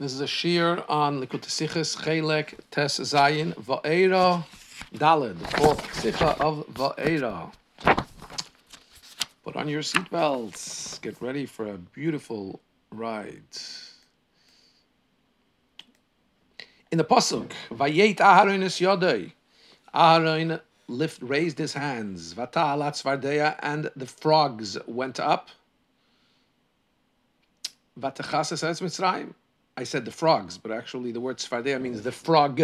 This is a shiur on Likut Sichas Chelek Tes Zayin Va'era the fourth Sicha of Va'era. Put on your seatbelts. Get ready for a beautiful ride. In the pasuk, Vayet Aharon es Yodei, Aharon lift raised his hands. Vata'alat Svardeya, and the frogs went up. Vatachas es Mitzrayim I said the frogs, but actually the word Sfardeya means the frog,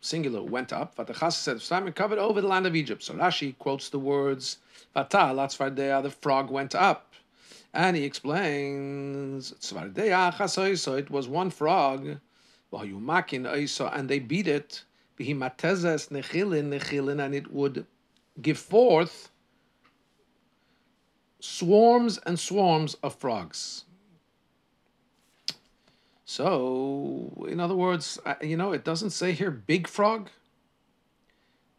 singular, went up. Vatachas said Simon covered over the land of Egypt. So Rashi quotes the words Vata lat Sfardeya, the frog went up. And he explains Sfardeya chasoy, so it was one frog, and they beat it, nechilin, and it would give forth swarms and swarms of frogs. So, in other words, you know, it doesn't say here big frog,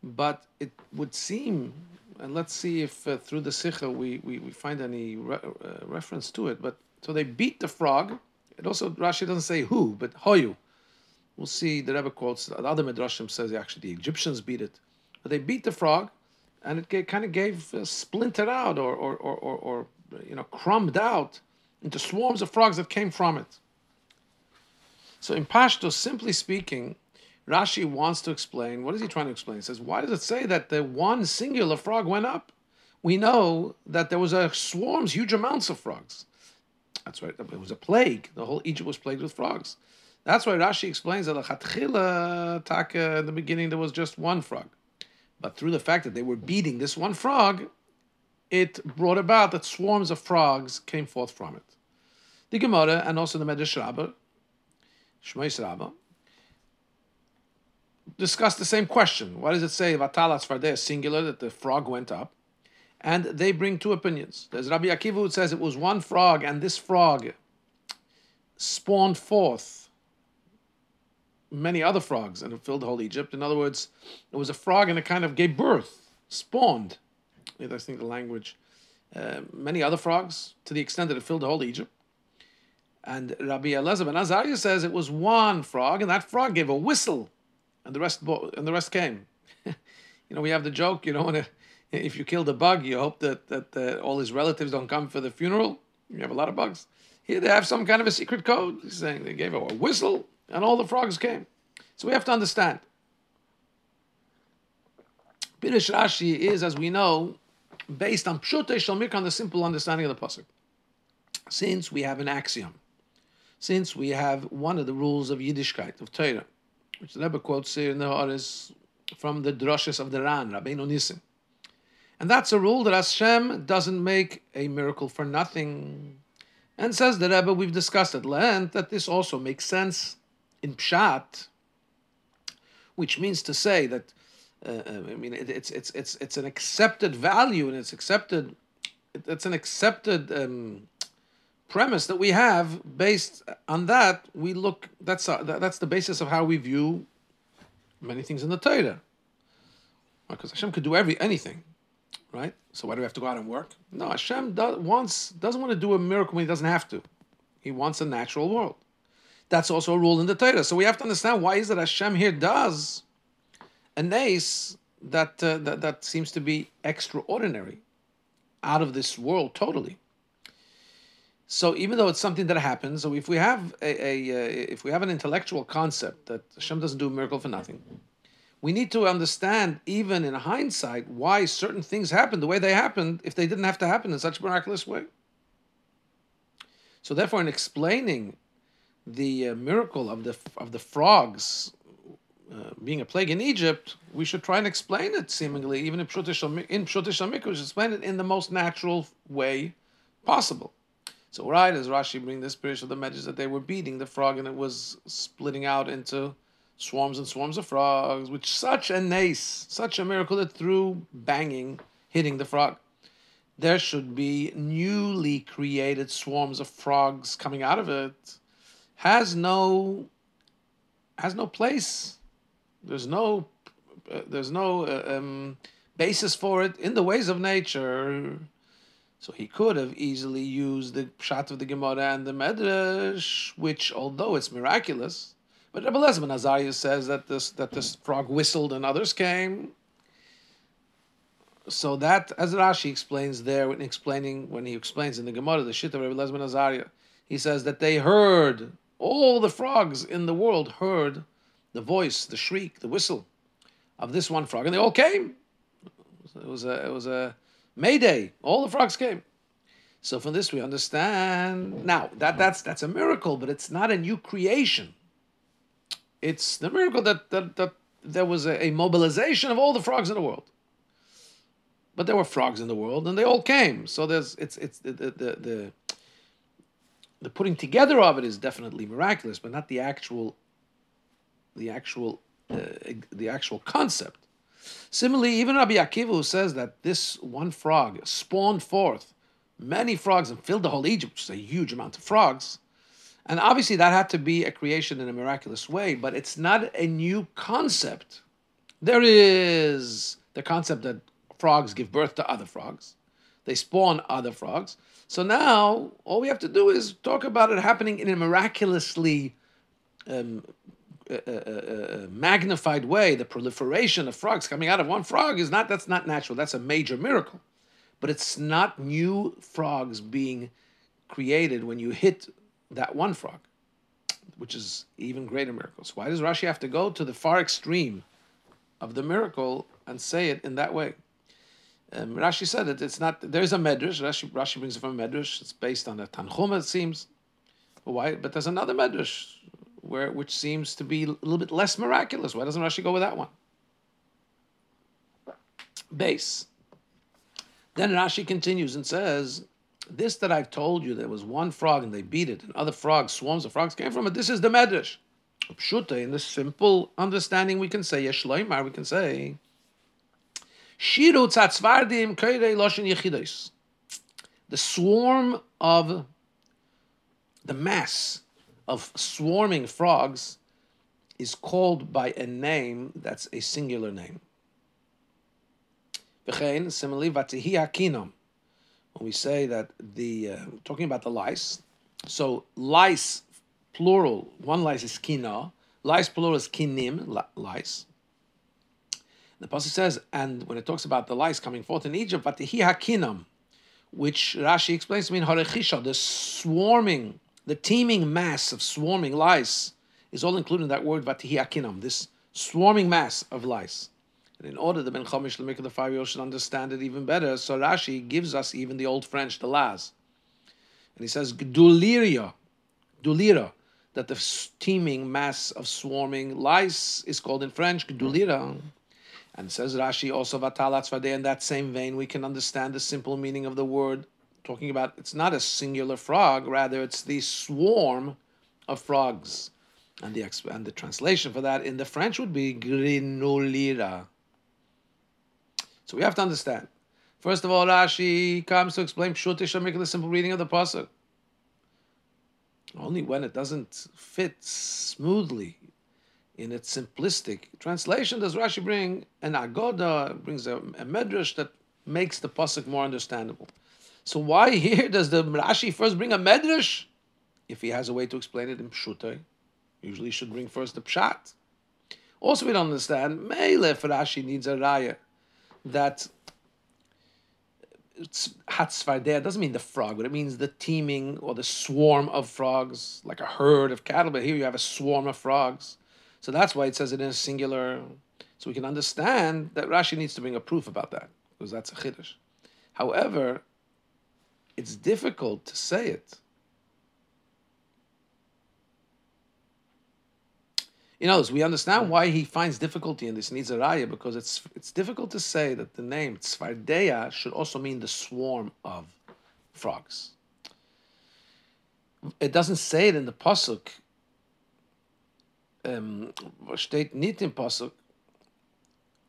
but it would seem, and let's see if uh, through the Sikha we, we, we find any re- uh, reference to it. But so they beat the frog. It also, Rashi doesn't say who, but Hoyu. We'll see, the Rebbe quotes, the other Midrashim says actually the Egyptians beat it. But they beat the frog, and it kind of gave, uh, splintered out or, or, or, or, or, you know, crumbed out into swarms of frogs that came from it. So in Pshuto, simply speaking, Rashi wants to explain. What is he trying to explain? He says, why does it say that the one singular frog went up? We know that there was a swarms, huge amounts of frogs. That's right. It was a plague. The whole Egypt was plagued with frogs. That's why Rashi explains that the taka in the beginning there was just one frog, but through the fact that they were beating this one frog, it brought about that swarms of frogs came forth from it. The Gemara and also the Medrash Rabbah Shmois Rabbah, discussed the same question. What does it say Vatalas Fardeh, singular, that the frog went up? And they bring two opinions. There's Rabbi Akiva who says it was one frog, and this frog spawned forth many other frogs and it filled the whole Egypt. In other words, it was a frog and it kind of gave birth, spawned. I think the language. Uh, many other frogs to the extent that it filled the whole Egypt. And Rabbi Elazar ben Azariah says it was one frog, and that frog gave a whistle, and the rest and the rest came. you know, we have the joke, you know, if you kill the bug, you hope that that uh, all his relatives don't come for the funeral. You have a lot of bugs. Here they have some kind of a secret code. He's saying they gave a whistle, and all the frogs came. So we have to understand. Pirush Rashi is, as we know, based on Pshutei Shalmik on the simple understanding of the pasuk. Since we have an axiom since we have one of the rules of Yiddishkeit, of Torah, which the Rebbe quotes here in the Horis from the drushes of the Ran, Rabbeinu Nissim. And that's a rule that Hashem doesn't make a miracle for nothing. And says the Rebbe, we've discussed at length that this also makes sense in Pshat, which means to say that, uh I mean, it, it's, it's, it's, it's an accepted value and it's accepted, it, it's an accepted um, premise that we have, based on that, we look. That's uh, that's the basis of how we view many things in the Torah. Because Hashem could do every anything, right? So why do we have to go out and work? No, Hashem does, wants doesn't want to do a miracle when He doesn't have to. He wants a natural world. That's also a rule in the Torah. So we have to understand why is it Hashem here does a nace that, uh, that that seems to be extraordinary, out of this world totally. So even though it's something that happens, so if we have a, a uh, if we have an intellectual concept that Hashem doesn't do a miracle for nothing, we need to understand, even in hindsight, why certain things happened the way they happened if they didn't have to happen in such a miraculous way. So therefore, in explaining the uh, miracle of the of the frogs uh, being a plague in Egypt, we should try and explain it seemingly, even in Pshutish in Pshutish explain it in the most natural way possible. So right as Rashi bring this picture of the Medrash that they were beating the frog and it was splitting out into swarms and swarms of frogs, which such a nace, such a miracle that through banging, hitting the frog, there should be newly created swarms of frogs coming out of it, has no has no place. There's no uh, there's no uh, um, basis for it in the ways of nature. So he could have easily used the pshat of the Gemara and the Medrash, which, although it's miraculous, but Rebbe Elazar ben Azariah says that this that this frog whistled and others came. So that, as Rashi explains there, when explaining when he explains in the Gemara the shit of Rebbe Elazar ben Azariah, he says that they heard all the frogs in the world heard the voice, the shriek, the whistle of this one frog, and they all came. It was a it was a Mayday. All the frogs came. So from this we understand now that that's that's a miracle, but it's not a new creation. It's the miracle that that, that there was a, a mobilization of all the frogs in the world. But there were frogs in the world, and they all came. So there's it's it's the the the, the, the putting together of it is definitely miraculous, but not the actual the actual uh, the actual concept. Similarly, even Rabbi Akiva, who says that this one frog spawned forth many frogs and filled the whole Egypt, which is a huge amount of frogs, and obviously that had to be a creation in a miraculous way, but it's not a new concept. There is the concept that frogs give birth to other frogs, they spawn other frogs. So now all we have to do is talk about it happening in a miraculously um, magnified way, the proliferation of frogs coming out of one frog is not that's not natural. That's a major miracle, but it's not new frogs being created when you hit that one frog, which is even greater miracles. Why does Rashi have to go to the far extreme of the miracle and say it in that way? Um, Rashi said it. It's not. There's a medrash. Rashi, Rashi brings it from a medrash. It's based on a tanchuma. It seems. Why? But there's another medrash where which seems to be a little bit less miraculous. Why doesn't Rashi go with that one? Base. Then Rashi continues and says, This that I've told you, there was one frog and they beat it, and other frogs, swarms of frogs came from it. This is the Medrash. In the simple understanding, we can say, Yeshloimar, we can say, Shiru loshin. The swarm of the mass of swarming frogs is called by a name that's a singular name. Similarly, When we say that the uh, talking about the lice, so lice plural, one lice is kina, lice plural is kinim, lice. The passage says, and when it talks about the lice coming forth in Egypt, vatihi hakinam, which Rashi explains to mean harechisha, the swarming the teeming mass of swarming lice is all included in that word vatihi this swarming mass of lice. And in order the Ben Chomish Lemik the five-year-old, should understand it even better, so Rashi gives us even the old French, the las. And he says gduliria, dulira, that the teeming mass of swarming lice is called in French gdulira. And says Rashi also vatalat in that same vein we can understand the simple meaning of the word talking about it's not a singular frog, rather it's the swarm of frogs. And the exp- and the translation for that in the French would be grinolira. So we have to understand. First of all, Rashi comes to explain Pshutish make the simple reading of the pasuk. Only when it doesn't fit smoothly in its simplistic translation does Rashi bring an agoda, brings a, a medrash that makes the pasuk more understandable. So why here does the Rashi first bring a medrash? If he has a way to explain it in pshutai, usually he should bring first the pshat. Also, we don't understand. Mele Rashi needs a raya that hatzvardeh doesn't mean the frog, but it means the teeming or the swarm of frogs, like a herd of cattle. But here you have a swarm of frogs, so that's why it says it in a singular. So we can understand that Rashi needs to bring a proof about that because that's a chiddush. However, it's difficult to say it. You know, we understand why he finds difficulty in this needs a raya because it's it's difficult to say that the name Tzvardeya should also mean the swarm of frogs. It doesn't say it in the pasuk. Um, steht nicht pasuk.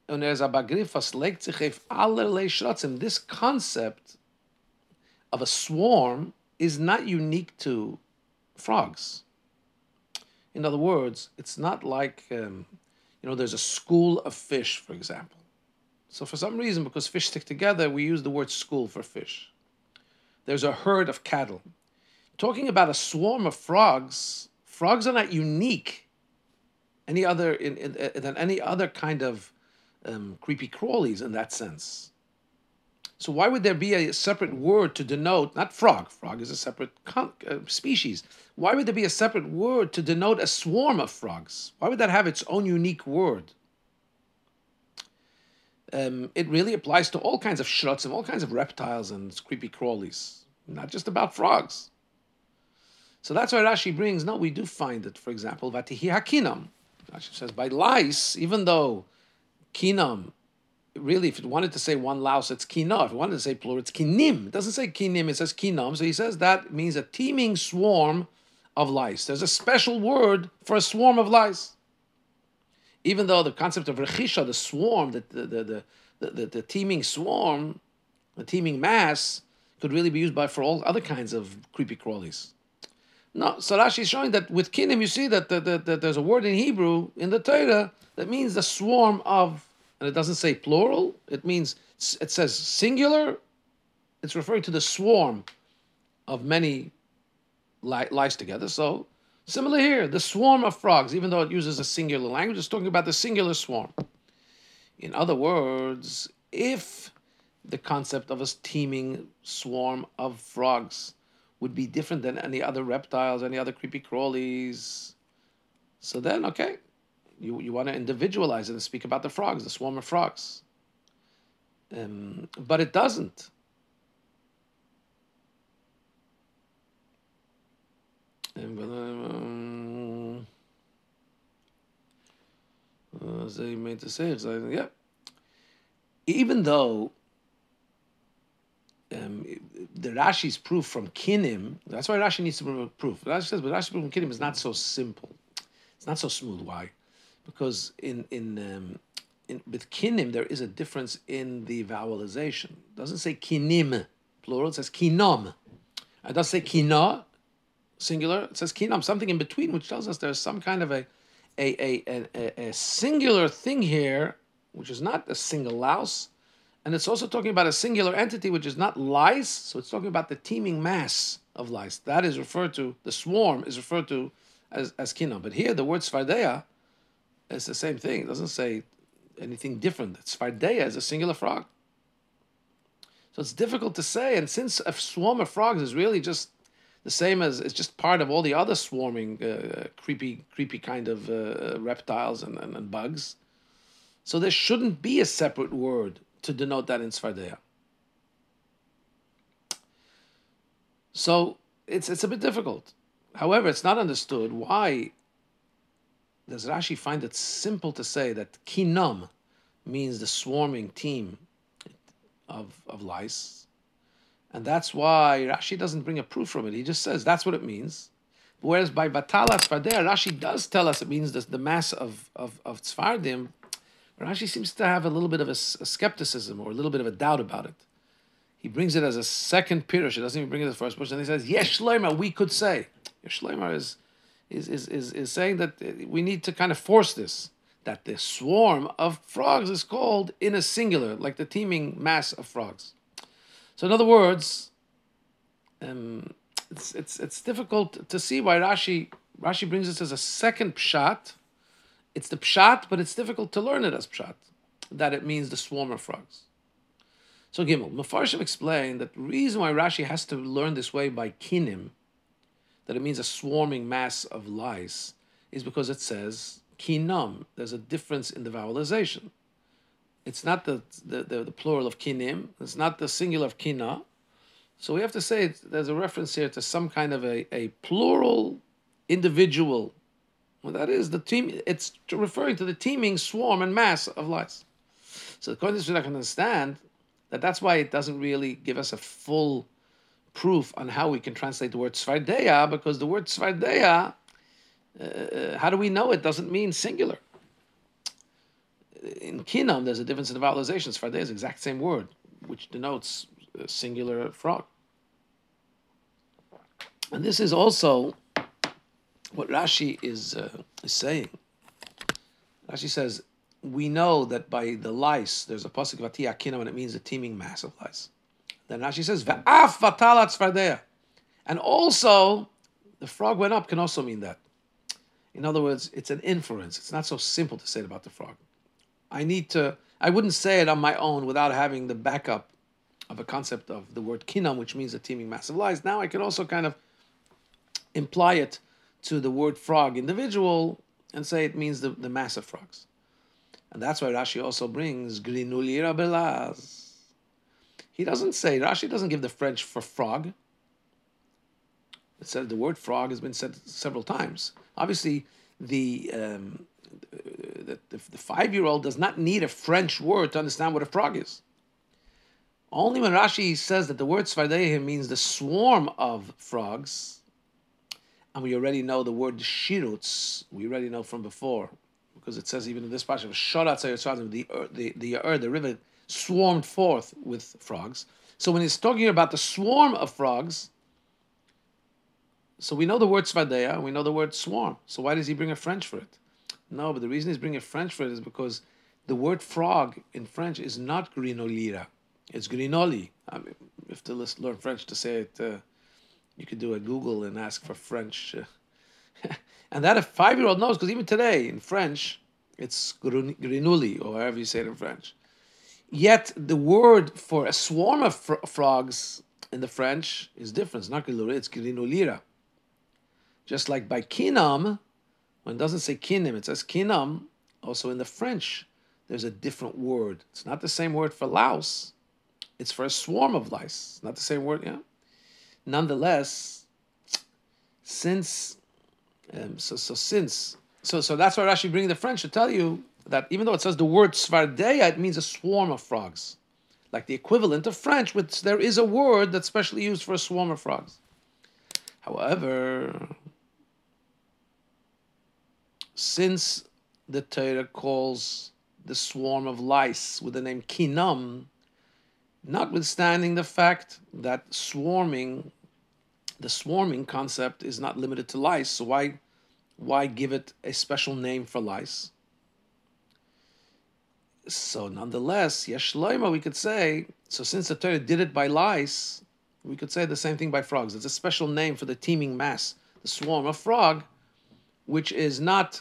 Und er ist aber was legt sich. This concept of a swarm is not unique to frogs. In other words, it's not like, um, you know, there's a school of fish, for example. So for some reason, because fish stick together, we use the word school for fish. there's a herd of cattle. Talking about a swarm of frogs, frogs are not unique any other in, in, in than any other kind of um, creepy crawlies in that sense. So why would there be a separate word to denote not frog? Frog is a separate con- uh, species. Why would there be a separate word to denote a swarm of frogs? Why would that have its own unique word? Um, it really applies to all kinds of shruts and all kinds of reptiles and creepy crawlies, not just about frogs. So that's why Rashi brings. No, we do find it. For example, vatihi hakinam. Rashi says by lice, even though kinam, really, if it wanted to say one louse, it's kina. If it wanted to say plural, it's kinim. It doesn't say kinim, it says kinam. So he says that means a teeming swarm of lice. There's a special word for a swarm of lice. Even though the concept of rechisha, the swarm, the, the, the, the, teeming swarm, the teeming mass, could really be used by for all other kinds of creepy crawlies. No, so Rashi is showing that with kinim, you see that, that, that there's a word in Hebrew in the Torah that means the swarm of, and it doesn't say plural. It means it says singular. It's referring to the swarm of many li- lies together. So similar here, the swarm of frogs, even though it uses a singular language, it's talking about the singular swarm. In other words, if the concept of a teeming swarm of frogs would be different than any other reptiles, any other creepy crawlies. So then, okay, you, you want to individualize it and speak about the frogs, the swarm of frogs. Um, but it doesn't. Um, uh, they made to say, yeah. Even though um, the Rashi's proof from Kinim, that's why Rashi needs to a proof. Rashi says, but Rashi's proof from Kinim is not so simple. It's not so smooth. Why? Because in in, um, in with Kinim there is a difference in the vowelization. It doesn't say Kinim plural. It says Kinom. It doesn't say Kina singular. It says Kinom. Something in between, which tells us there's some kind of a a, a, a, a singular thing here, which is not a single louse and it's also talking about a singular entity, which is not lice. So it's talking about the teeming mass of lice. That is referred to, the swarm is referred to as, as kinam. But here, the word svardeya is the same thing. It doesn't say anything different. Svardeya is a singular frog. So it's difficult to say. And since a swarm of frogs is really just the same as it's just part of all the other swarming, uh, creepy, creepy kind of uh, reptiles and, and, and bugs. So there shouldn't be a separate word to denote that in Svardeya. So it's it's a bit difficult. However, it's not understood why does Rashi find it simple to say that kinam means the swarming team of, of lice. And that's why Rashi doesn't bring a proof from it. He just says that's what it means. Whereas by Batala Tzfardeya, Rashi does tell us it means the, the mass of, of, of Tzfardim Rashi seems to have a little bit of a, a, skepticism or a little bit of a doubt about it. He brings it as a second pirush. He doesn't even bring it as first push. And he says, "Yes, Shloima, we could say." Yes, Shloima is, is, is, is, is saying that we need to kind of force this. That the swarm of frogs is called in a singular, like the teeming mass of frogs. So, in other words, um, it's, it's, it's difficult to see why Rashi Rashi brings this as a second pshat it's the pshat, but it's difficult to learn it as pshat, that it means the swarm of frogs. So Gimel, Mefarshim explained that the reason why Rashi has to learn this way by kinim, that it means a swarming mass of lice, is because it says kinam. There's a difference in the vowelization. It's not the, the, the, the plural of kinim, it's not the singular of kina. So we have to say there's a reference here to some kind of a, a plural individual well, that is the team. It's referring to the teeming swarm and mass of lice. So according to this, going to understand that that's why it doesn't really give us a full proof on how we can translate the word svardeya, because the word svardeya, uh, how do we know it doesn't mean singular? In kinam, there's a difference in the vowelization. Svardeya is the exact same word, which denotes a singular frog. And this is also what Rashi is, uh, is saying. Rashi says, we know that by the lice, there's a pasuk of Atiyah and it means a teeming mass of lice. Then Rashi says, Ve'af vatalat tzvardeya. And also, the frog went up can also mean that. In other words, it's an inference. It's not so simple to say it about the frog. I need to, I wouldn't say it on my own without having the backup of a concept of the word kinam, which means a teeming mass of lies. Now I can also kind of imply it to the word frog individual and say it means the, the mass of frogs. And that's why Rashi also brings grinulira belaz. He doesn't say, Rashi doesn't give the French for frog. It said the word frog has been said several times. Obviously, the um, the, the, the five year old does not need a French word to understand what a frog is. Only when Rashi says that the word Svardehim means the swarm of frogs, and we already know the word shirutz, we already know from before, because it says even in this passage, the the the the river swarmed forth with frogs. So when he's talking about the swarm of frogs, so we know the word Svardeya, we know the word swarm. So why does he bring a French for it? No, but the reason he's bringing a French for it is because the word frog in French is not grinolira. It's grinoli. I mean, you to learn French to say it. Uh, you could do a Google and ask for French. Uh, and that a five year old knows, because even today in French, it's grinuli, or however you say it in French. Yet the word for a swarm of fr- frogs in the French is different. It's not grinuli, it's grinolira. Just like by kinam, when it doesn't say kinim, it says kinam. Also in the French, there's a different word. It's not the same word for louse. It's for a swarm of lice. It's Not the same word, yeah. Nonetheless, since um, so so since so so that's why Rashi bringing the French to tell you that even though it says the word svardeya, it means a swarm of frogs, like the equivalent of French, which there is a word that's specially used for a swarm of frogs. However, since the Torah calls the swarm of lice with the name kinam, notwithstanding the fact that swarming, the swarming concept is not limited to lice, so why, why give it a special name for lice? So nonetheless, Yeshloima, we could say, so since the Torah did it by lice, we could say the same thing by frogs. It's a special name for the teeming mass, the swarm of frog, which is not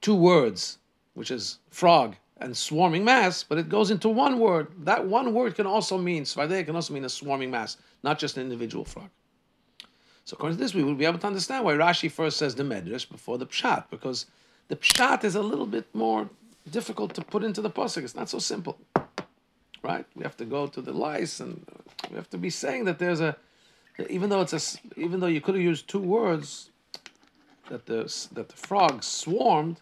two words, which is frog and swarming mass, but it goes into one word. That one word can also mean, Svadeh can also mean a swarming mass, not just an individual frog. So according to this, we will be able to understand why Rashi first says the Medrash before the Pshat, because the Pshat is a little bit more difficult to put into the Pasuk. It's not so simple, right? We have to go to the lice, and we have to be saying that there's a, even though it's a, even though you could have used two words, that the that the frogs swarmed,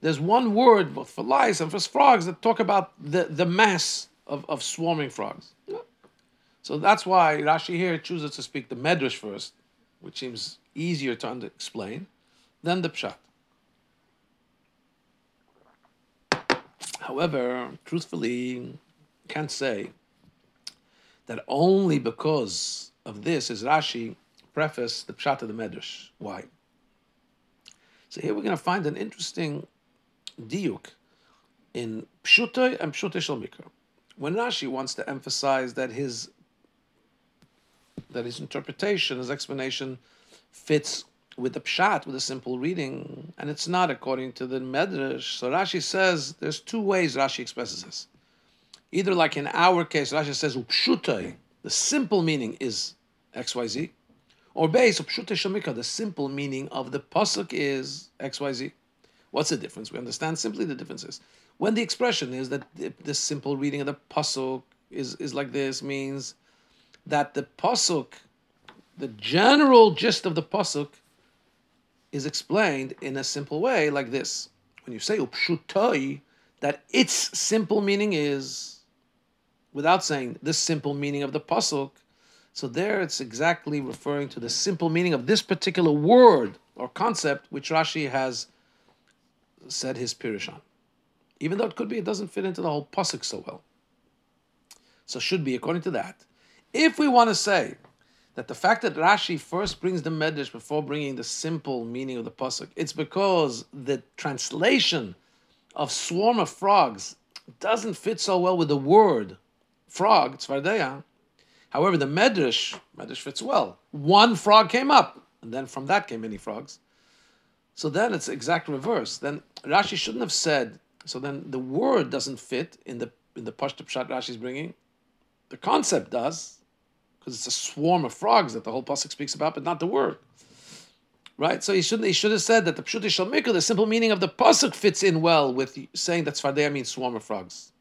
there's one word both for lice and for frogs that talk about the, the mass of, of swarming frogs. So that's why Rashi here chooses to speak the Medrash first, which seems easier to explain, than the Pshat. However, truthfully, can't say that only because of this is Rashi preface the Pshat of the Medrash. Why? So here we're going to find an interesting diuk in Pshutay and Pshutay Shal Mikra. When Rashi wants to emphasize that his that his interpretation, his explanation fits with the pshat, with a simple reading, and it's not according to the medrash. So Rashi says there's two ways Rashi expresses this. Either like in our case, Rashi says upshutai, the simple meaning is X Y Z, or base upshutai shamika, the simple meaning of the pasuk is X Y Z. What's the difference? We understand simply the differences. When the expression is that the, simple reading of the pasuk is, is like this, means that the pasuk, the general gist of the pasuk, is explained in a simple way like this. When you say upshutai, that its simple meaning is, without saying the simple meaning of the pasuk, so there it's exactly referring to the simple meaning of this particular word or concept which Rashi has said his Pirush Even though it could be, it doesn't fit into the whole pasuk so well. So should be according to that. If we want to say that the fact that Rashi first brings the medrash before bringing the simple meaning of the pasuk, it's because the translation of swarm of frogs doesn't fit so well with the word frog, tzvardeya. However, the medrash, medrash fits well. One frog came up, and then from that came many frogs. So then it's exact reverse. Then Rashi shouldn't have said. So then the word doesn't fit in the in the pshuto pshat Rashi's bringing. The concept does, because it's a swarm of frogs that the whole pasuk speaks about, but not the word. Right? So he shouldn't. He should have said that the pshuti shalmika, the simple meaning of the pasuk, fits in well with saying that svardeya means swarm of frogs.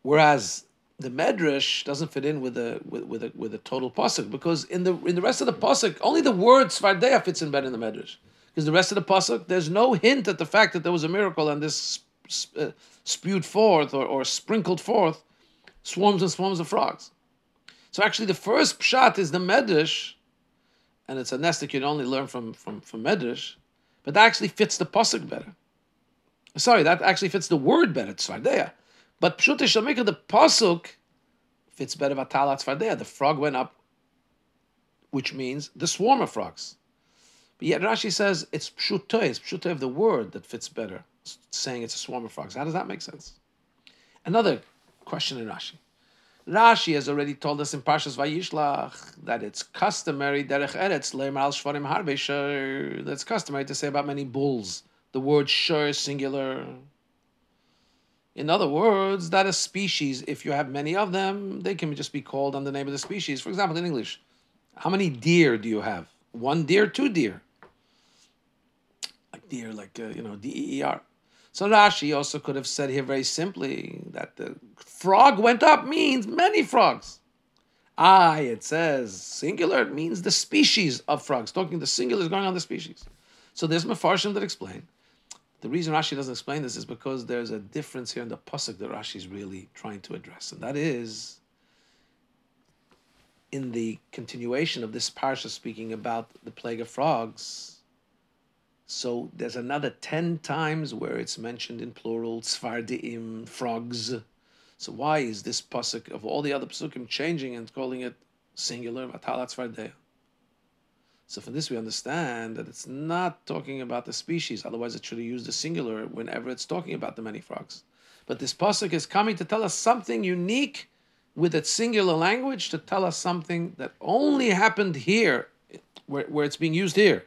Whereas the medrash doesn't fit in with the with with a, with a total pasuk because in the in the rest of the pasuk only the word svardeya fits in better in the medrash because the rest of the pasuk there's no hint at the fact that there was a miracle and this uh, spewed forth or, or sprinkled forth swarms and swarms of frogs. So actually, the first pshat is the medrash, and it's a nest that you can only learn from from from medrash, but that actually fits the pasuk better. Sorry, that actually fits the word better. It's svardeya. But Pshute Shamika, the Pasuk, fits better Vatalat Svardeya. The frog went up, which means the swarm of frogs. But yet Rashi says it's Pshute, it's Pshute of the word that fits better, saying it's a swarm of frogs. How does that make sense? Another question in Rashi. Rashi has already told us in Parshas Vayishlach that it's customary derech eretz al shvarim harbe That's customary to say about many bulls. The word shur singular, in other words, that a species, if you have many of them, they can just be called on the name of the species. For example, in English, how many deer do you have? One deer, two deer. Like deer, like, uh, you know, D E E R. So Rashi also could have said here very simply that the frog went up means many frogs. I, it says singular, it means the species of frogs. Talking the singular is going on the species. So there's Mefarshim that explain the reason Rashi doesn't explain this is because there's a difference here in the pasuk that Rashi is really trying to address, and that is in the continuation of this parsha speaking about the plague of frogs. So there's another ten times where it's mentioned in plural, tzvardim, frogs. So why is this pasuk of all the other pasukim changing and calling it singular, vatalat tzvardeya? So from this we understand that it's not talking about the species. Otherwise, it should have used the singular whenever it's talking about the many frogs. But this pasuk is coming to tell us something unique with its singular language to tell us something that only happened here, where, where it's being used here.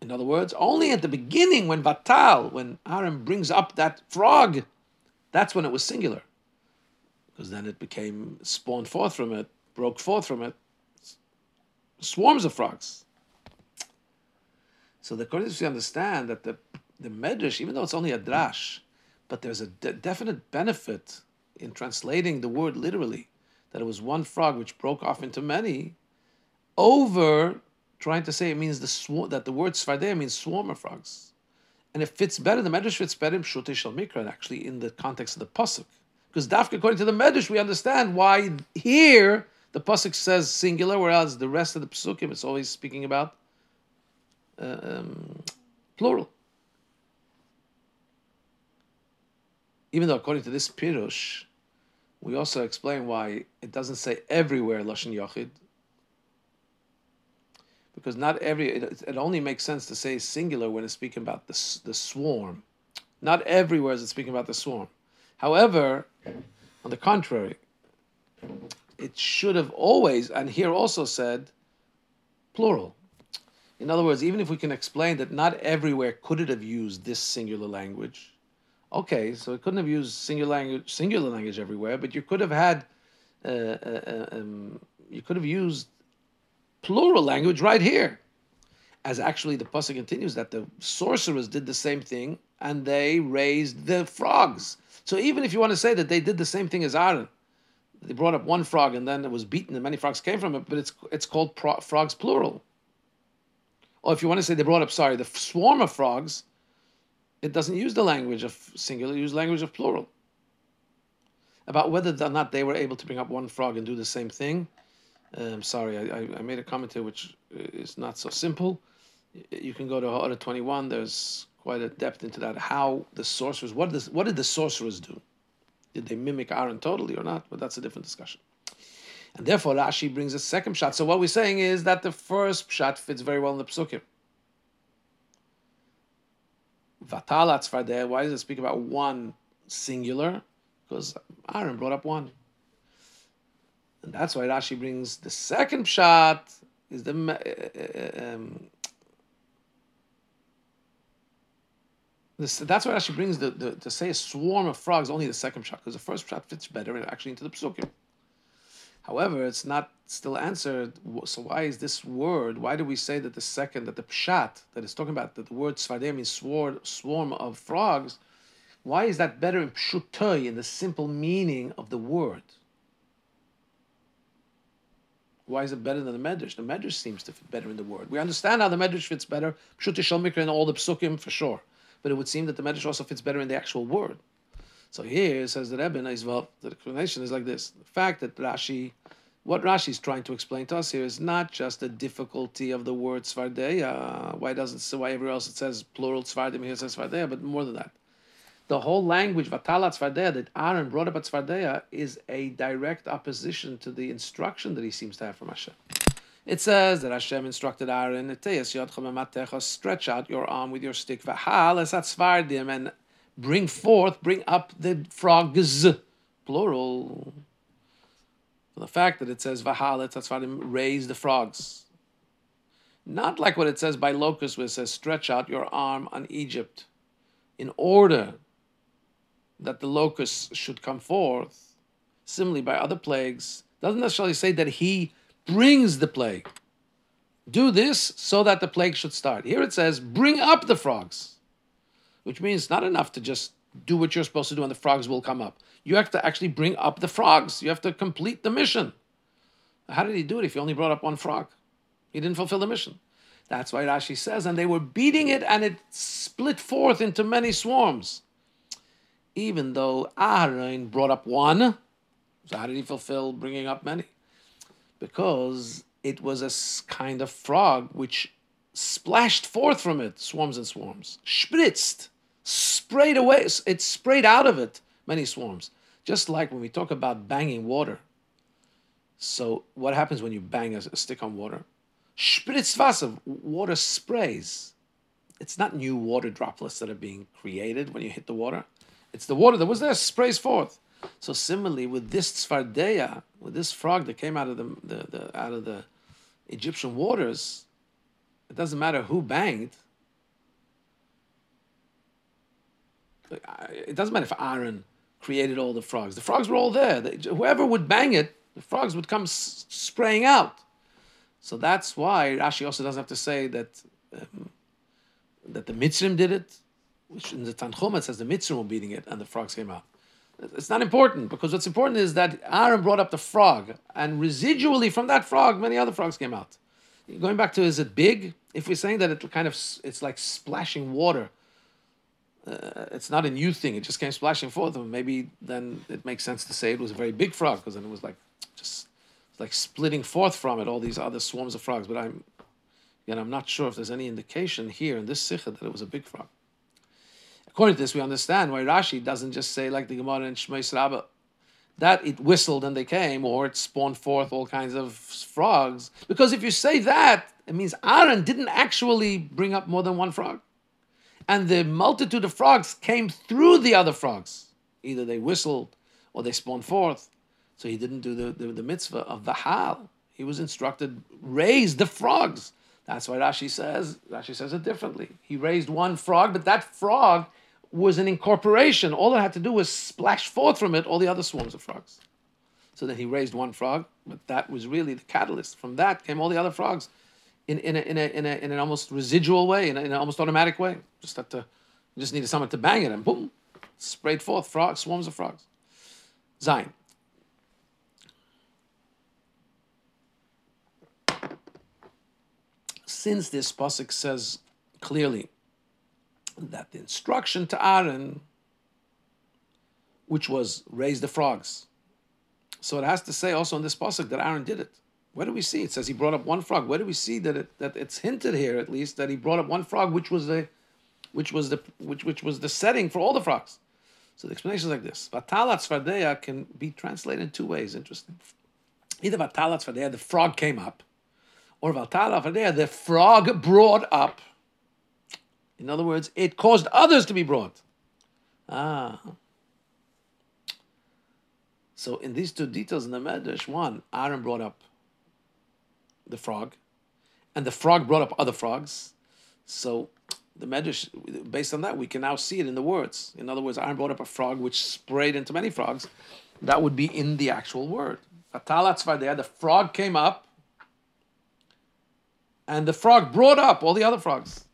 In other words, only at the beginning when Vatal, when Aaron brings up that frog, that's when it was singular. Because then it became spawned forth from it, broke forth from it, swarms of frogs. So the Kodesh we understand that the the medrash, even though it's only a drash, but there's a de- definite benefit in translating the word literally, that it was one frog which broke off into many, over trying to say it means the swarm, that the word svardea means swarm of frogs. And it fits better, the medrash fits better in Shute Shal Mikra, actually, in the context of the Pasuk. Because Dafka, according to the medrash, we understand why here the pasuk says singular, whereas the rest of the psukim it's always speaking about uh, um, plural. Even though according to this pirush, we also explain why it doesn't say everywhere lashon yachid, because not every it, it, only makes sense to say singular when it's speaking about the the swarm. Not everywhere is it speaking about the swarm. However, on the contrary, it should have always, and here also said, plural. In other words, even if we can explain that not everywhere could it have used this singular language, okay, so it couldn't have used singular language, singular language everywhere, but you could have had, uh, uh, uh um, you could have used plural language right here. As actually the pasuk continues that the sorcerers did the same thing and they raised the frogs. So even if you want to say that they did the same thing as Aaron, they brought up one frog and then it was beaten and many frogs came from it, but it's it's called pro- frogs plural. Or if you want to say they brought up, sorry, the swarm of frogs, it doesn't use the language of singular, it uses language of plural. About whether or not they were able to bring up one frog and do the same thing, um, sorry, I, I, made a comment here which is not so simple. You can go to Ha'ara 21, there's quite a depth into that. How the sorcerers, what, does, what did the sorcerers do? Did they mimic Aaron totally or not? But that's a different discussion. And therefore, Rashi brings a second shot. So what we're saying is that the first shot fits very well in the psukim. Vatalat Tzvardeh, why does it speak about one singular? because Aaron brought up one. And that's why Rashi brings the second shot is the uh, um, this, that's why Rashi brings the, the to say a swarm of frogs only the second shot because the first shot fits better actually into the psukim. However, it's not still answered. So why is this word? Why do we say that the second, that the pshat that is talking about, that the word svardim means swarm, swarm of frogs? Why is that better in pshutoy, in the simple meaning of the word? Why is it better than the medrash? The medrash seems to fit better in the word. We understand how the medrash fits better, pshutoy shalmikra in all the psukim for sure, but it would seem that the medrash also fits better in the actual word. So here it says the Rebbe well, the explanation is like this: the fact that Rashi, what Rashi is trying to explain to us here is not just the difficulty of the word svardeya. Why doesn't why everywhere else it says plural svardim here says svardeya, but more than that. The whole language vatalat svardeya that Aaron brought up at svardeya is a direct opposition to the instruction that he seems to have from Hashem. It says that Hashem instructed Aaron, stretch out your arm with your stick, and bring forth, bring up the frogs, plural. The fact that it says raise the frogs. Not like what it says by locusts, where it says stretch out your arm on Egypt in order that the locusts should come forth. Similarly, by other plagues, doesn't necessarily say that he brings the plague. Do this so that the plague should start. Here it says, bring up the frogs which means not enough to just do what you're supposed to do and the frogs will come up. You have to actually bring up the frogs. You have to complete the mission. How did he do it if he only brought up one frog? He didn't fulfill the mission. That's why Rashi says, and they were beating it and it split forth into many swarms. Even though Aaron brought up one, so how did he fulfill bringing up many? Because it was a kind of frog which splashed forth from it swarms and swarms, spritzed sprayed away, it sprayed out of it many swarms. Just like when we talk about banging water. So, what happens when you bang a, stick on water? Spritzwasser, water sprays. It's not new water droplets that are being created when you hit the water. It's the water that was there, sprays forth. So similarly, with this tzvardeya, with this frog that came out of the, the, the out of the Egyptian waters, it doesn't matter who banged. it doesn't matter if Aaron created all the frogs. The frogs were all there. whoever would bang it, the frogs would come s- spraying out. So that's why Rashi also doesn't have to say that um, that the Mitzrim did it, which in the Tanchum it says the Mitzrim were beating it and the frogs came out. It's not important because what's important is that Aaron brought up the frog, and residually from that frog, many other frogs came out. Going back to is it big? If we're saying that it kind of it's like splashing water uh, it's not a new thing. It just came splashing forth. And maybe then it makes sense to say it was a very big frog because then it was like just like splitting forth from it all these other swarms of frogs. But I'm again, I'm not sure if there's any indication here in this sikha that it was a big frog. According to this, we understand why Rashi doesn't just say like the Gemara in Shmos Rabbah that it whistled and they came, or it spawned forth all kinds of frogs. Because if you say that, it means Aaron didn't actually bring up more than one frog and the multitude of frogs came through the other frogs. Either they whistled or they spawned forth. So he didn't do the, the, the mitzvah of the hal. He was instructed, raise the frogs. That's why Rashi says, Rashi says it differently. He raised one frog, but that frog was an incorporation. All it had to do was splash forth from it all the other swarms of frogs. So then he raised one frog, but that was really the catalyst. From that came all the other frogs in, in, a, in, a, in, a, in an almost residual way, in, a, in an almost automatic way. Just had to, just needed someone to bang it and boom, sprayed forth frogs, swarms of frogs. Zion. Since this pasuk says clearly that the instruction to Aaron, which was raise the frogs, so it has to say also in this pasuk that Aaron did it. Where do we see? It says he brought up one frog. Where do we see that it, that it's hinted here at least that he brought up one frog, which was the, which was the which which was the setting for all the frogs. So the explanation is like this: Vatalat svardeya can be translated in two ways. Interesting. Either Vatalat svardeya, the frog came up, or Vatalat svardeya, the frog brought up. In other words, it caused others to be brought. Ah. So in these two details in the Medrash, one, Aaron brought up the frog, and the frog brought up other frogs. So the Medrash, based on that, we can now see it in the words. In other words, Aaron brought up a frog which sprayed into many frogs. That would be in the actual word. The frog came up, and the frog brought up all the other frogs.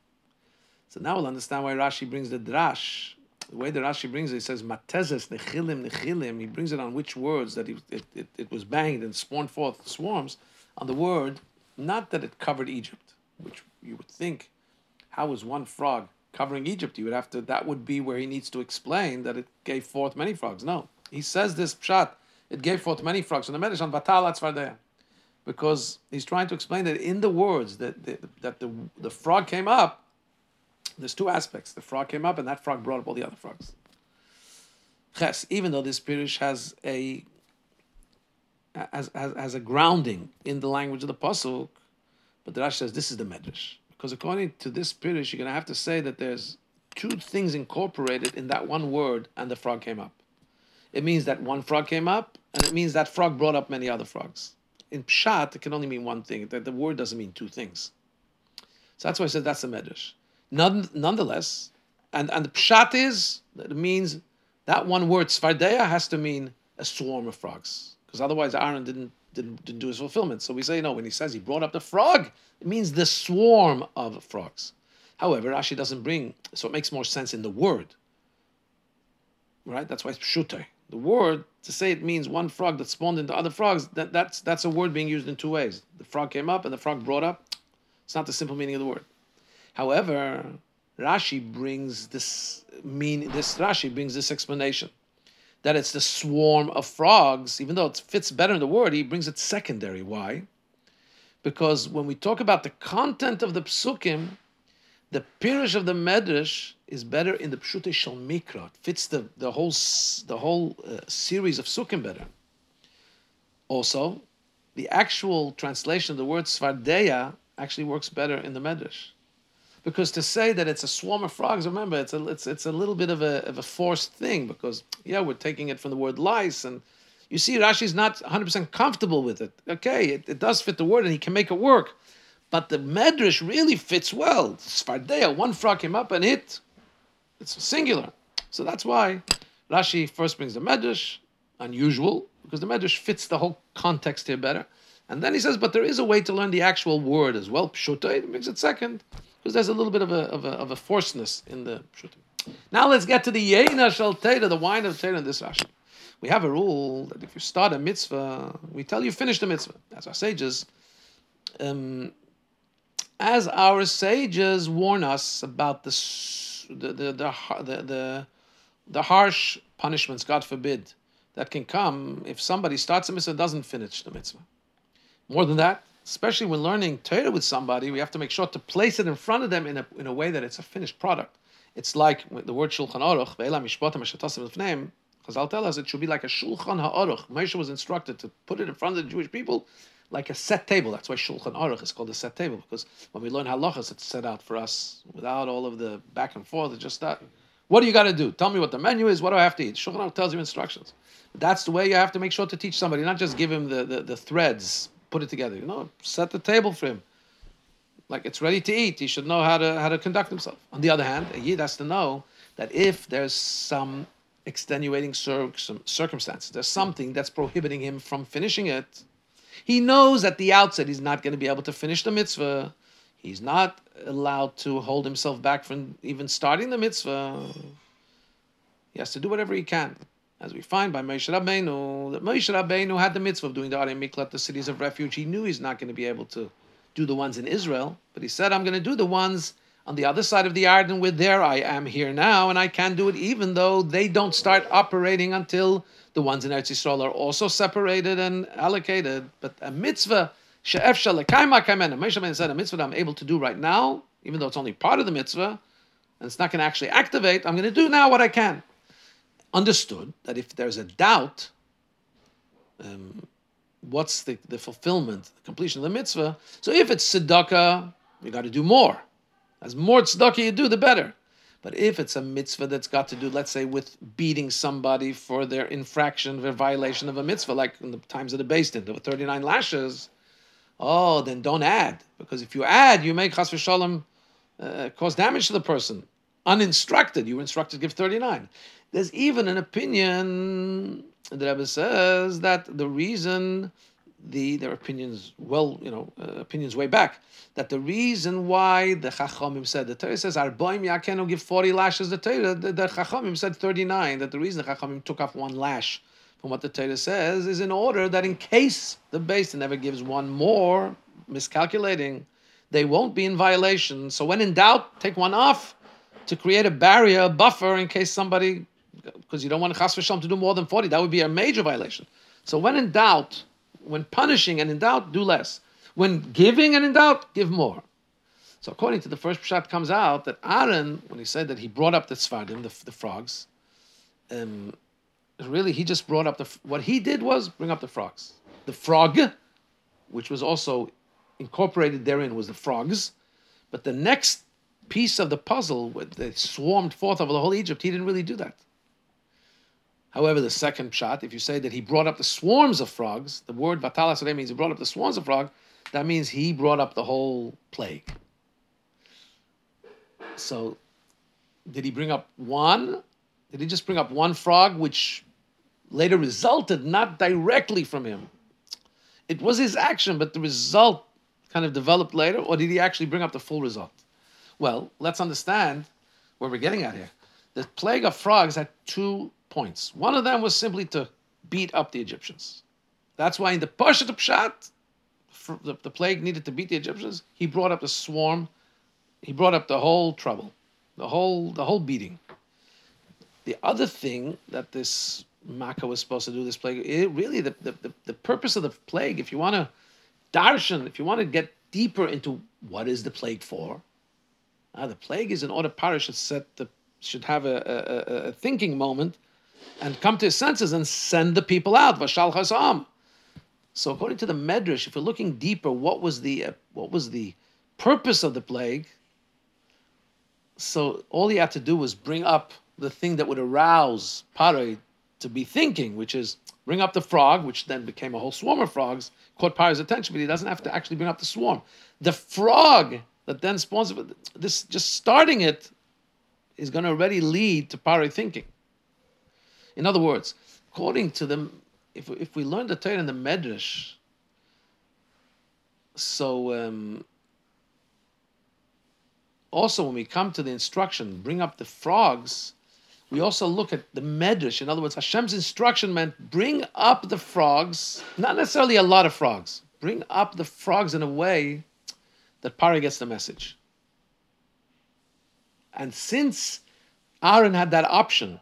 So now we'll understand why Rashi brings the drash. The way the Rashi brings it, he says matezes nechilim nechilim. He brings it on which words that he, it, it, it was banged and spawned forth swarms on the word, not that it covered Egypt, which you would think, how is one frog covering Egypt? You would have to. That would be where he needs to explain that it gave forth many frogs. No, he says this pshat. It gave forth many frogs. And the Medrash on Batal because he's trying to explain that in the words that the, that the, the frog came up, there's two aspects. The frog came up, and that frog brought up all the other frogs. Ches, even though this Pirush has a has, has, has a grounding in the language of the pasuk, but the Rashi says this is the medrash because according to this Pirush, you're going to have to say that there's two things incorporated in that one word, and the frog came up. It means that one frog came up, and it means that frog brought up many other frogs in pshat, it can only mean one thing. That the word doesn't mean two things. So that's why I said that's the medrash. None, nonetheless, and and the pshat is it means that one word tzfardeya has to mean a swarm of frogs, because otherwise Aaron didn't, didn't didn't do his fulfillment. So we say no. When he says he brought up the frog, it means the swarm of frogs. However, Rashi doesn't bring, so it makes more sense in the word. Right? That's why it's pshuto. The word to say it means one frog that spawned into other frogs. That, that's that's a word being used in two ways. The frog came up and the frog brought up. It's not the simple meaning of the word. However, Rashi brings this mean. This Rashi brings this explanation that it's the swarm of frogs. Even though it fits better in the word, he brings it secondary. Why? Because when we talk about the content of the psukim, the pirush of the medrash is better in the pshuto shel mikra. It fits the, the whole the whole uh, series of psukim better. Also, the actual translation of the word tzfardeya actually works better in the medrash. Because to say that it's a swarm of frogs, remember, it's a, it's, it's a little bit of a, of a forced thing because, yeah, we're taking it from the word lice. And you see, Rashi's not 100% comfortable with it. Okay, it, it does fit the word and he can make it work. But the Medrash really fits well. Tzfardeya, one frog came up and hit. It's singular. So that's why Rashi first brings the Medrash, unusual, because the Medrash fits the whole context here better. And then he says, but there is a way to learn the actual word as well. Pshuto, it makes it second, because there's a little bit of a, of a, of a forceness in the Pshuto. Now let's get to the Yena Shel Shal the wine of Teda in this Rashi. We have a rule that if you start a mitzvah, we tell you finish the mitzvah. As our sages, um, as our sages warn us about the the the the, the, the harsh punishments, God forbid, that can come if somebody starts a mitzvah and doesn't finish the mitzvah. More than that, especially when learning Torah with somebody, we have to make sure to place it in front of them in a, in a way that it's a finished product. It's like the word Shulchan Aruch, Ve'ela Mishpatim Lefneim, Chazal tell us it should be like a Shulchan HaAruch. Moshe was instructed to put it in front of the Jewish people like a set table. That's why Shulchan Aruch is called a set table because when we learn halachas, it's set out for us without all of the back and forth. It's just that. What do you got to do? Tell me what the menu is. What do I have to eat? Shulchan Aruch tells you instructions. That's the way you have to make sure to teach somebody, not just give him the, the, the threads, put it together. You know, set the table for him. Like it's ready to eat. He should know how to how to conduct himself. On the other hand, a yid has to know that if there's some extenuating circumstances, there's something that's prohibiting him from finishing it, he knows at the outset he's not going to be able to finish the mitzvah. He's not allowed to hold himself back from even starting the mitzvah. He has to do whatever he can. As we find by Moshe Rabbeinu, that Moshe Rabbeinu had the mitzvah of doing the Arei Miklat, the cities of refuge. He knew he's not going to be able to do the ones in Israel, but he said, I'm going to do the ones on the other side of the Yarden where there I am here now, and I can do it even though they don't start operating until the ones in Eretz Yisrael are also separated and allocated. But a mitzvah, she'ef shalakaima kaimena. Moshe Rabbeinu said, a mitzvah I'm able to do right now, even though it's only part of the mitzvah, and it's not going to actually activate, I'm going to do now what I can. Understood that if there's a doubt, um, what's the, the fulfillment, the completion of the mitzvah? So if it's tzedakah, you got to do more. As more tzedakah you do, the better. But if it's a mitzvah that's got to do, let's say, with beating somebody for their infraction, their violation of a mitzvah, like in the times of the Din, there were 39 lashes, oh, then don't add. Because if you add, you make chas v'shalom, uh, cause damage to the person. Uninstructed, you were instructed to give 39. There's even an opinion, the Rebbe says, that the reason the their opinions well, you know, uh, opinions way back that the reason why the Chachamim said the Torah says Arboim Yakenu give forty lashes the Torah the, the Chachamim said thirty nine that the reason the Chachamim took off one lash from what the Torah says is in order that in case the base never gives one more miscalculating they won't be in violation. So when in doubt take one off to create a barrier a buffer in case somebody because you don't want Chas to do more than 40 that would be a major violation so when in doubt when punishing and in doubt, do less. When giving and in doubt, give more. So according to the first pshat, comes out that Aaron, when he said that he brought up the tzfardim, the, the frogs, um, really he just brought up the what he did was bring up the frogs. The frog, which was also incorporated therein, was the frogs, but the next piece of the puzzle, they swarmed forth over the whole Egypt, he didn't really do that. However, the second shot, if you say that he brought up the swarms of frogs, the word vatala means he brought up the swarms of frogs, that means he brought up the whole plague. So, did he bring up one? Did he just bring up one frog, which later resulted not directly from him? It was his action, but the result kind of developed later, or did he actually bring up the full result? Well, let's understand where we're getting at here. The plague of frogs had two points. One of them was simply to beat up the Egyptians. That's why in the Parshat Pshat, the, the plague needed to beat the Egyptians. He brought up the swarm. He brought up the whole trouble, the whole the whole beating. The other thing that this Makkah was supposed to do, this plague, it really the, the, the, the purpose of the plague, if you want to darshan, if you want to get deeper into what is the plague for, uh, the plague is in order parish should set the should have a, a, a, thinking moment and come to his senses and send the people out. Vashal Chazam. So according to the Medrash, if we're looking deeper, what was the uh, what was the purpose of the plague? So all he had to do was bring up the thing that would arouse Paro to be thinking, which is bring up the frog, which then became a whole swarm of frogs, caught Paro's attention, but he doesn't have to actually bring up the swarm. The frog that then spawns this, just starting it, is going to already lead to Pare thinking. In other words, according to them, if, if we learn the Torah in the Medrash, so um, also when we come to the instruction, bring up the frogs, we also look at the Medrash. In other words, Hashem's instruction meant bring up the frogs, not necessarily a lot of frogs, bring up the frogs in a way that Paro gets the message. And since Aaron had that option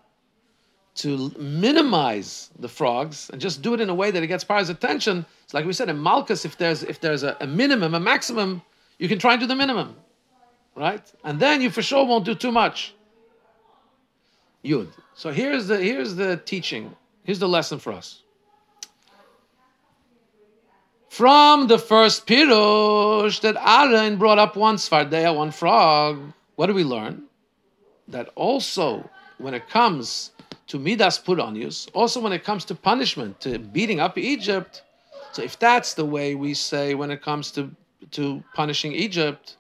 to minimize the frogs and just do it in a way that it gets Paro's attention. It's like we said in Malchus, if there's if there's a, a, minimum, a maximum, you can try and do the minimum, right? And then you for sure won't do too much. Yud. So here's the here's the teaching. Here's the lesson for us. From the first pirush that Aaron brought up one tzfardeya, one frog, what do we learn? That also when it comes to Midas puraniyus. also when it comes to punishment, to beating up Egypt. So if that's the way we say when it comes to, to punishing Egypt,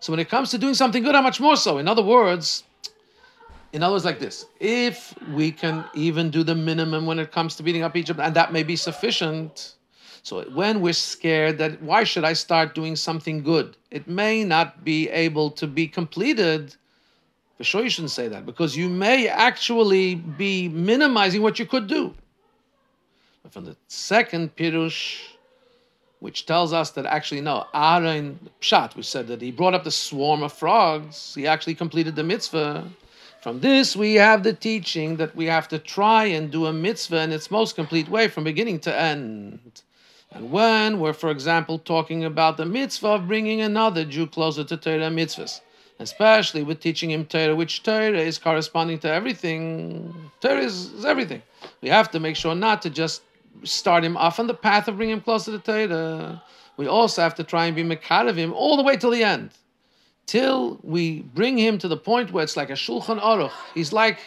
so when it comes to doing something good, how much more so? In other words, in other words, like this: if we can even do the minimum when it comes to beating up Egypt, and that may be sufficient. So when we're scared that why should I start doing something good? It may not be able to be completed for sure, you shouldn't say that because you may actually be minimizing what you could do. But from the second pirush, which tells us that actually no, Aaron Pshat, we said that he brought up the swarm of frogs, he actually completed the mitzvah. From this, we have the teaching that we have to try and do a mitzvah in its most complete way from beginning to end. And when we're, for example, talking about the mitzvah of bringing another Jew closer to Torah mitzvahs, especially with teaching him Torah, which Torah is corresponding to everything. Torah is, is, everything. We have to make sure not to just start him off on the path of bringing him closer to Torah. We also have to try and be Mekarev him all the way till the end. till we bring him to the point where it's like a shulchan aruch. He's like,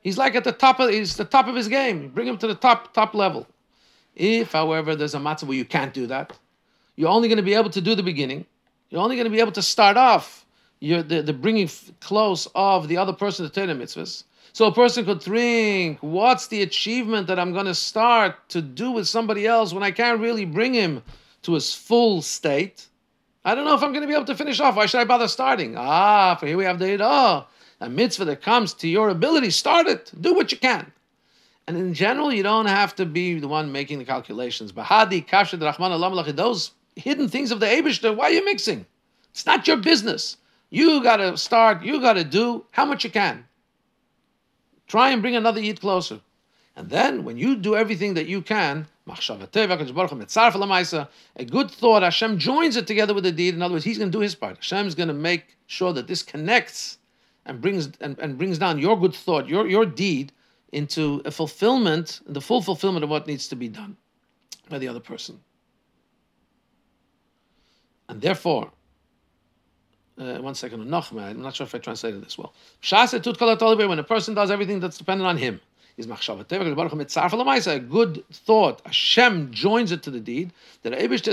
he's like at the top of, he's the top of his game. Bring him to the top, top level. If, however, there's a matzah where you can't do that, you're only going to be able to do the beginning. You're only going to be able to start off you're the, the bringing close of the other person to Torah mitzvahs. So a person could think, what's the achievement that I'm going to start to do with somebody else when I can't really bring him to his full state? I don't know if I'm going to be able to finish off. Why should I bother starting? Ah, for here we have the oh, a mitzvah that comes to your ability. Start it. Do what you can. And in general, you don't have to be the one making the calculations. Bahadi, kasha, rahman, those hidden things of the Abishter, why are you mixing? It's not your business. You got to start, you got to do how much you can. Try and bring another Yid closer. And then when you do everything that you can, a good thought, Hashem joins it together with the deed. In other words, He's going to do His part. Hashem is going to make sure that this connects and brings and, and brings down your good thought, your your deed, into a fulfillment, the full fulfillment of what needs to be done by the other person. And therefore, uh, one second, Nachma, I'm not sure if I translated this well. When a person does everything that's dependent on him, is a good thought. Hashem joins it to the deed. That is.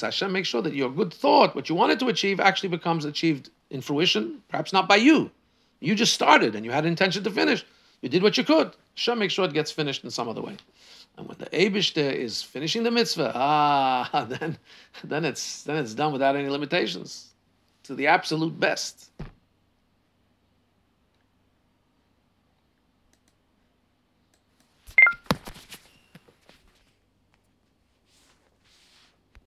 Hashem makes sure that your good thought, what you wanted to achieve, actually becomes achieved in fruition. Perhaps not by you. You just started and you had intention to finish. You did what you could. Hashem makes sure it gets finished in some other way. And when the Abishter is finishing the mitzvah, ah, then, then it's then it's done without any limitations to the absolute best.